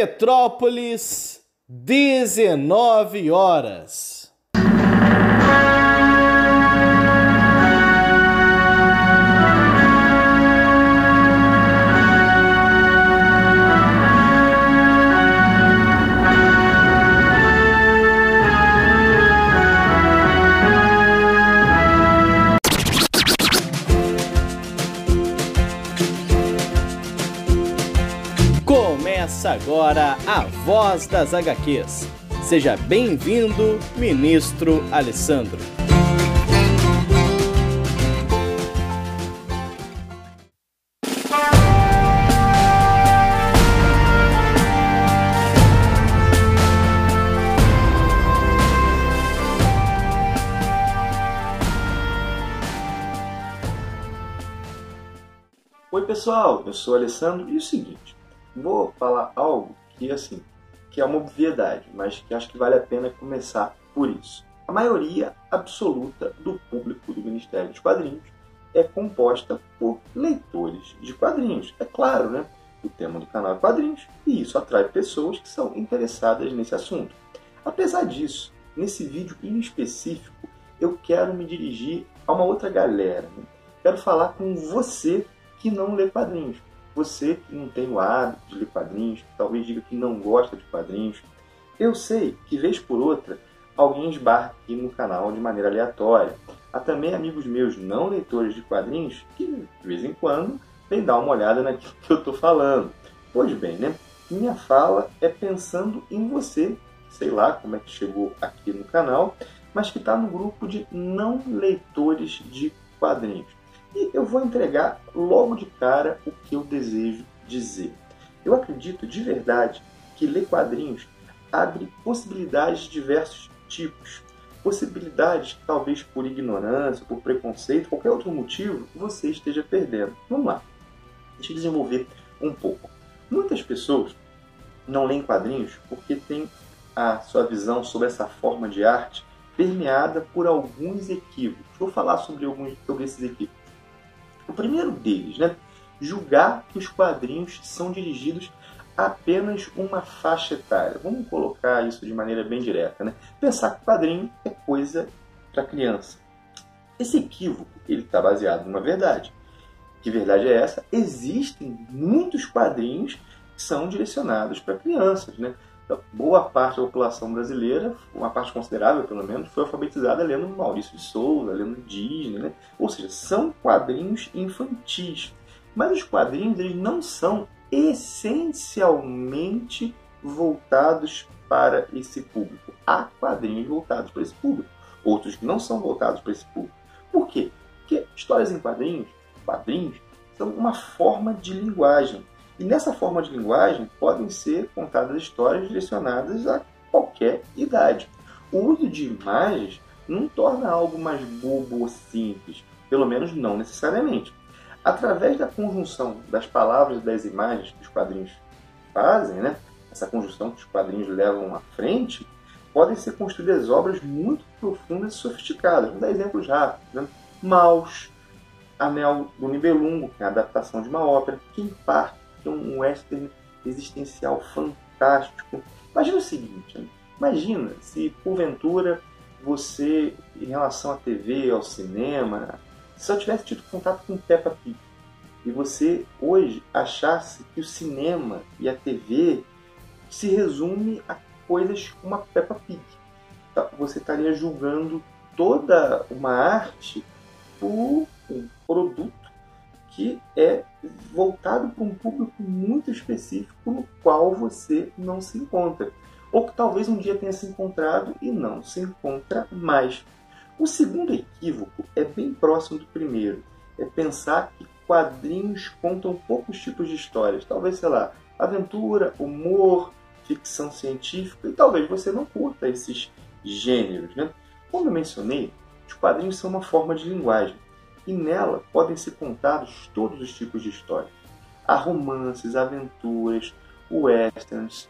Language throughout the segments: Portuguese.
Metrópolis, 19 horas. Começa agora a Voz das HQs. Seja bem-vindo, ministro Alessandro. Oi pessoal, eu sou Alessandro e é o seguinte, vou falar algo que assim, que é uma obviedade, mas que acho que vale a pena começar por isso. A maioria absoluta do público do Ministério dos Quadrinhos é composta por leitores de quadrinhos. É claro, né? O tema do canal é quadrinhos e isso atrai pessoas que são interessadas nesse assunto. Apesar disso, nesse vídeo em específico, eu quero me dirigir a uma outra galera. Né? Quero falar com você que não lê quadrinhos. Você que não tem o hábito de ler quadrinhos, talvez diga que não gosta de quadrinhos. Eu sei que, vez por outra, alguém esbarra aqui no canal de maneira aleatória. Há também amigos meus não leitores de quadrinhos que, de vez em quando, vêm dar uma olhada naquilo que eu estou falando. Pois bem, né? Minha fala é pensando em você, sei lá como é que chegou aqui no canal, mas que está no grupo de não leitores de quadrinhos. E eu vou entregar logo de cara o que eu desejo dizer. Eu acredito de verdade que ler quadrinhos abre possibilidades de diversos tipos. Possibilidades que talvez por ignorância, por preconceito, qualquer outro motivo, você esteja perdendo. Vamos lá. Deixa eu desenvolver um pouco. Muitas pessoas não leem quadrinhos porque têm a sua visão sobre essa forma de arte permeada por alguns equívocos. Vou falar sobre alguns sobre esses equívocos. O primeiro deles, né? Julgar que os quadrinhos são dirigidos a apenas uma faixa etária. Vamos colocar isso de maneira bem direta, né? Pensar que quadrinho é coisa para criança. Esse equívoco ele está baseado numa verdade. Que verdade é essa? Existem muitos quadrinhos que são direcionados para crianças, né? Então, boa parte da população brasileira, uma parte considerável pelo menos, foi alfabetizada lendo Maurício de Souza, lendo Disney, né? ou seja, são quadrinhos infantis. Mas os quadrinhos eles não são essencialmente voltados para esse público. Há quadrinhos voltados para esse público, outros que não são voltados para esse público. Por quê? Porque histórias em quadrinhos, quadrinhos, são uma forma de linguagem e nessa forma de linguagem podem ser contadas histórias direcionadas a qualquer idade. O uso de imagens não torna algo mais bobo ou simples, pelo menos não necessariamente. Através da conjunção das palavras e das imagens que os quadrinhos fazem, né? essa conjunção que os quadrinhos levam à frente, podem ser construídas obras muito profundas e sofisticadas. Vou dar exemplos rápidos. Né? Maus, Anel do Nibelungo, que é a adaptação de uma ópera, King Park, que é um western existencial fantástico. Imagina o seguinte, né? imagina se porventura você, em relação à TV, ao cinema, só tivesse tido contato com Peppa Pig e você hoje achasse que o cinema e a TV se resume a coisas como a Peppa Pig. Então, você estaria julgando toda uma arte por um produto que é voltado para um público muito específico no qual você não se encontra. Ou que talvez um dia tenha se encontrado e não se encontra mais. O segundo equívoco é bem próximo do primeiro. É pensar que quadrinhos contam poucos tipos de histórias. Talvez, sei lá, aventura, humor, ficção científica, e talvez você não curta esses gêneros. Né? Como eu mencionei, os quadrinhos são uma forma de linguagem e nela podem ser contados todos os tipos de histórias. Há romances, aventuras, westerns,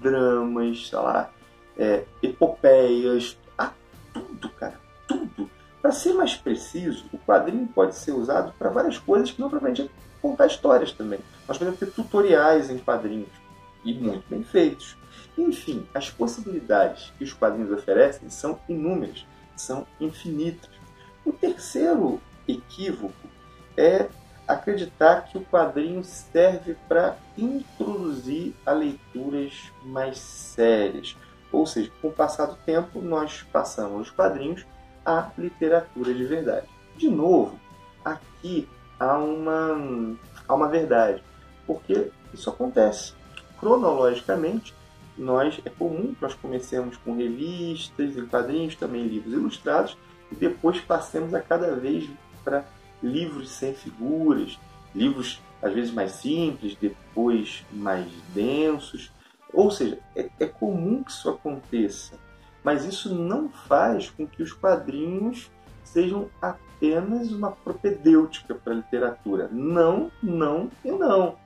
dramas, sei lá, é, epopeias, há tudo, cara, tudo. Para ser mais preciso, o quadrinho pode ser usado para várias coisas que não propriamente contar histórias também. Nós podemos ter tutoriais em quadrinhos. e muito bem feitos. Enfim, as possibilidades que os quadrinhos oferecem são inúmeras, são infinitas. O terceiro equívoco é acreditar que o quadrinho serve para introduzir a leituras mais sérias. Ou seja, com o passar do tempo, nós passamos os quadrinhos à literatura de verdade. De novo, aqui há uma, há uma verdade, porque isso acontece. Cronologicamente, nós é comum que nós comecemos com revistas e quadrinhos, também livros ilustrados, e depois passemos a cada vez para livros sem figuras, livros às vezes mais simples, depois mais densos. Ou seja, é, é comum que isso aconteça, mas isso não faz com que os quadrinhos sejam apenas uma propedêutica para a literatura. Não, não e não.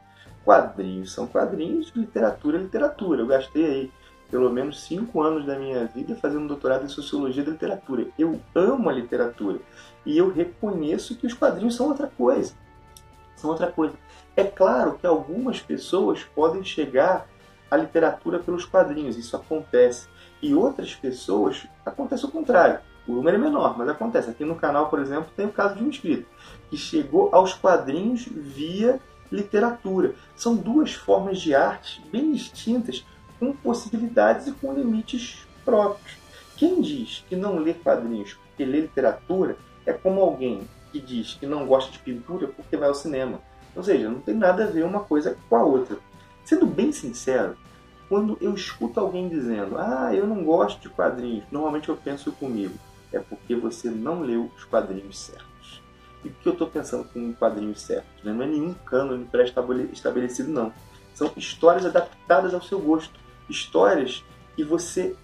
Quadrinhos são quadrinhos, literatura é literatura. Eu gastei aí pelo menos cinco anos da minha vida fazendo doutorado em Sociologia da Literatura. Eu amo a literatura e eu reconheço que os quadrinhos são outra coisa. São outra coisa. É claro que algumas pessoas podem chegar à literatura pelos quadrinhos, isso acontece. E outras pessoas, acontece o contrário. O número é menor, mas acontece. Aqui no canal, por exemplo, tem o caso de um inscrito que chegou aos quadrinhos via literatura. São duas formas de arte bem distintas, com possibilidades e com limites próprios. Quem diz que não lê quadrinhos porque lê literatura é como alguém que diz que não gosta de pintura porque vai ao cinema. Ou seja, não tem nada a ver uma coisa com a outra. Sendo bem sincero, quando eu escuto alguém dizendo ah, eu não gosto de quadrinhos, normalmente eu penso comigo, é porque você não leu os quadrinhos certos. E o que eu estou pensando com quadrinhos certos? Né? Não é nenhum cânone pré-estabelecido, não. São histórias adaptadas ao seu gosto histórias que você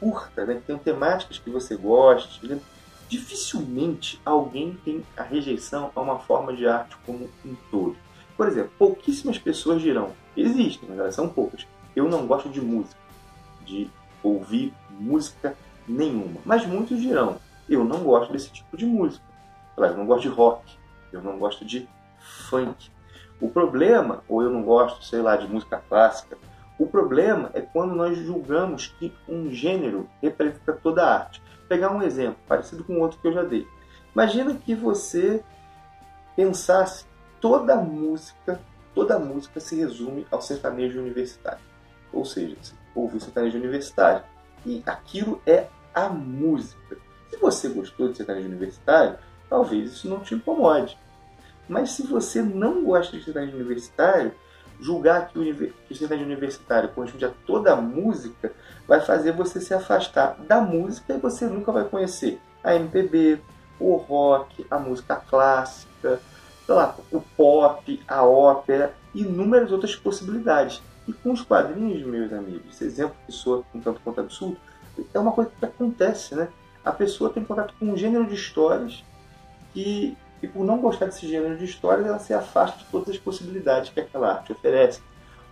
curta, né? que tenham temáticas que você goste. Né? Dificilmente alguém tem a rejeição a uma forma de arte como um todo. Por exemplo, pouquíssimas pessoas dirão, existem, mas elas são poucas, eu não gosto de música, de ouvir música nenhuma. Mas muitos dirão, eu não gosto desse tipo de música. Eu não gosto de rock, eu não gosto de funk. O problema, ou eu não gosto, sei lá, de música clássica, o problema é quando nós julgamos que um gênero representa toda a arte. Vou pegar um exemplo, parecido com outro que eu já dei. Imagina que você pensasse toda música, toda música se resume ao sertanejo universitário. Ou seja, você ouve o sertanejo universitário e aquilo é a música. Se você gostou de sertanejo universitário, talvez isso não te incomode. Mas se você não gosta de sertanejo universitário, julgar que o, sertanejo universitário corresponde a toda a música vai fazer você se afastar da música e você nunca vai conhecer a MPB, o rock, a música clássica, lá, o pop, a ópera inúmeras outras possibilidades. E com os quadrinhos, meus amigos, esse exemplo que soa um tanto quanto absurdo, é uma coisa que acontece, né? A pessoa tem contato com um gênero de histórias que e por não gostar desse gênero de histórias, ela se afasta de todas as possibilidades que aquela arte oferece.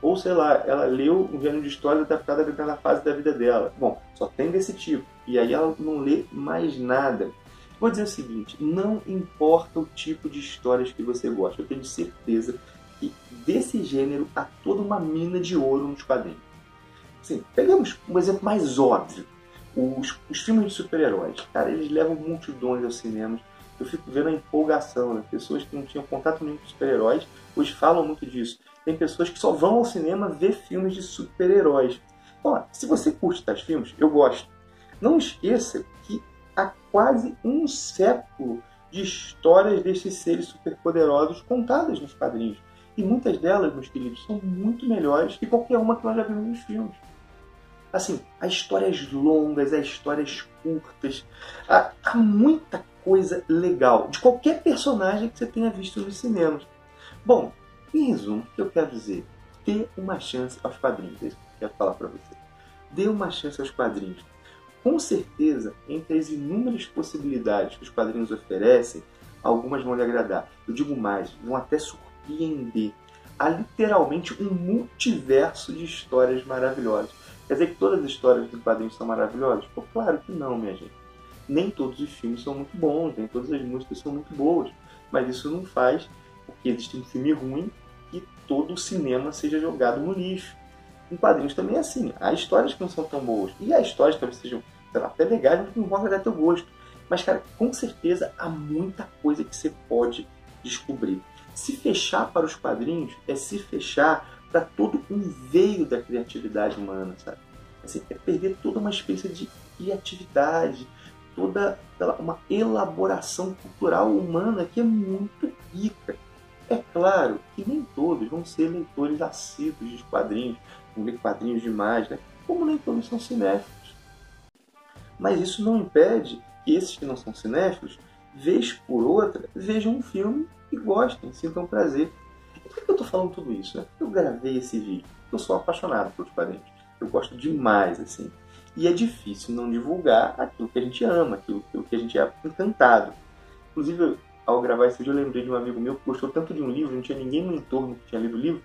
Ou, sei lá, ela leu um gênero de histórias adaptado a determinada fase da vida dela. Bom, só tem desse tipo. E aí ela não lê mais nada. Vou dizer o seguinte: não importa o tipo de histórias que você gosta, eu tenho certeza que desse gênero há toda uma mina de ouro nos quadrinhos. Assim, pegamos um exemplo mais óbvio: os, os filmes de super-heróis. Cara, eles levam multidões aos cinemas eu fico vendo a empolgação, né? Pessoas que não tinham contato nenhum com super-heróis, hoje falam muito disso. Tem pessoas que só vão ao cinema ver filmes de super-heróis. Ó, se você curte tais filmes, eu gosto. Não esqueça que há quase um século de histórias desses seres superpoderosos contadas nos quadrinhos. E muitas delas, meus queridos, são muito melhores que qualquer uma que nós já vimos nos filmes. Assim, há histórias longas, há histórias curtas, há, há muita coisa legal de qualquer personagem que você tenha visto nos cinemas. Bom, em resumo, o que eu quero dizer? Dê uma chance aos quadrinhos. É isso que eu quero falar para você. Dê uma chance aos quadrinhos. Com certeza, entre as inúmeras possibilidades que os quadrinhos oferecem, algumas vão lhe agradar. Eu digo mais, vão até surpreender. Há literalmente um multiverso de histórias maravilhosas. Quer dizer que todas as histórias dos quadrinhos são maravilhosas? Pô, claro que não, minha gente nem todos os filmes são muito bons, nem todas as músicas são muito boas, mas isso não faz porque existe um filme ruim que todo o cinema seja jogado no lixo. em quadrinhos também é assim. Há histórias que não são tão boas. E há histórias que talvez sejam, sei lá, até legais, mas não vão agradar teu gosto. Mas, cara, com certeza há muita coisa que você pode descobrir. Se fechar para os quadrinhos é se fechar para todo um veio da criatividade humana, sabe? Assim, é perder toda uma espécie de criatividade, toda uma elaboração cultural humana que é muito rica. É claro que nem todos vão ser leitores assíduos de quadrinhos, vão ler quadrinhos demais, né? como nem todos são cinéfilos. Mas isso não impede que esses que não são cinéfilos, vez por outra, vejam um filme e gostem, sintam prazer. E por que eu estou falando tudo isso? Né? eu gravei esse vídeo? Eu sou apaixonado por quadrinhos. Eu gosto demais, assim. E é difícil não divulgar aquilo que a gente ama, aquilo, que a gente é encantado. Inclusive, ao gravar esse vídeo, eu lembrei de um amigo meu que gostou tanto de um livro, não tinha ninguém no entorno que tinha lido o livro,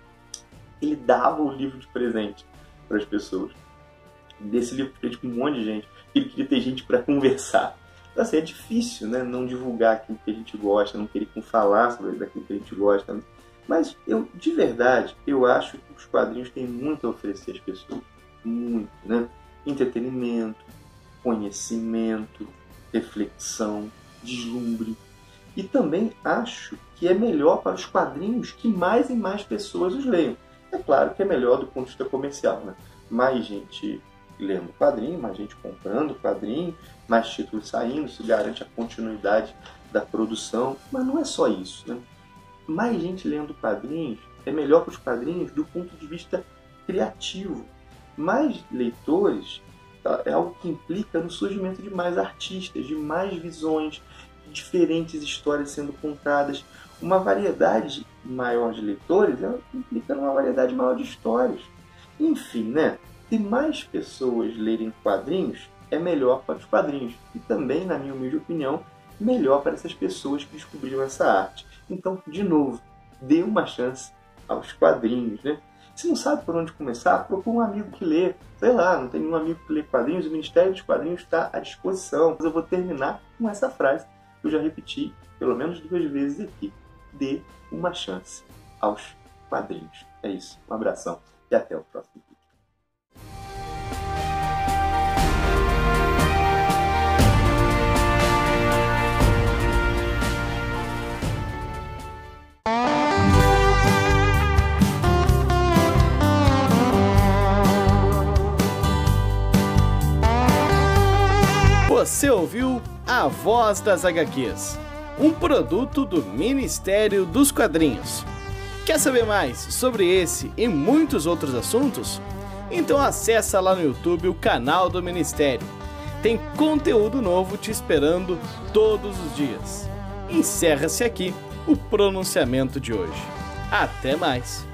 ele dava o livro de presente para as pessoas. Desse livro presente com um monte de gente. Ele queria ter gente para conversar. Então, assim, é difícil né, não divulgar aquilo que a gente gosta, não querer falar sobre daquilo que a gente gosta. Mas eu, de verdade, eu acho que os quadrinhos têm muito a oferecer às pessoas. Muito, né? Entretenimento, conhecimento, reflexão, deslumbre. E também acho que é melhor para os quadrinhos que mais e mais pessoas os leiam. É claro que é melhor do ponto de vista comercial, né? Mais gente lendo quadrinho, mais gente comprando quadrinho, mais títulos saindo, isso garante a continuidade da produção. Mas não é só isso, né? Mais gente lendo quadrinhos é melhor para os quadrinhos do ponto de vista criativo. Mais leitores tá, é algo que implica no surgimento de mais artistas, de mais visões, diferentes histórias sendo contadas. Uma variedade maior de leitores implica numa variedade maior de histórias. Enfim, né? Se mais pessoas lerem quadrinhos, é melhor para os quadrinhos. E também, na minha humilde opinião, melhor para essas pessoas que descobriram essa arte. Então, de novo, dê uma chance aos quadrinhos, né? Se não sabe por onde começar, procure um amigo que lê. Sei lá, não tem nenhum amigo que lê quadrinhos, o Ministério dos Quadrinhos está à disposição. Mas eu vou terminar com essa frase que eu já repeti pelo menos duas vezes aqui. Dê uma chance aos quadrinhos. É isso. Um abração e até o próximo. A Voz das HQs, um produto do Ministério dos Quadrinhos. Quer saber mais sobre esse e muitos outros assuntos? Então acessa lá no YouTube o canal do Ministério. Tem conteúdo novo te esperando todos os dias. Encerra-se aqui o pronunciamento de hoje. Até mais!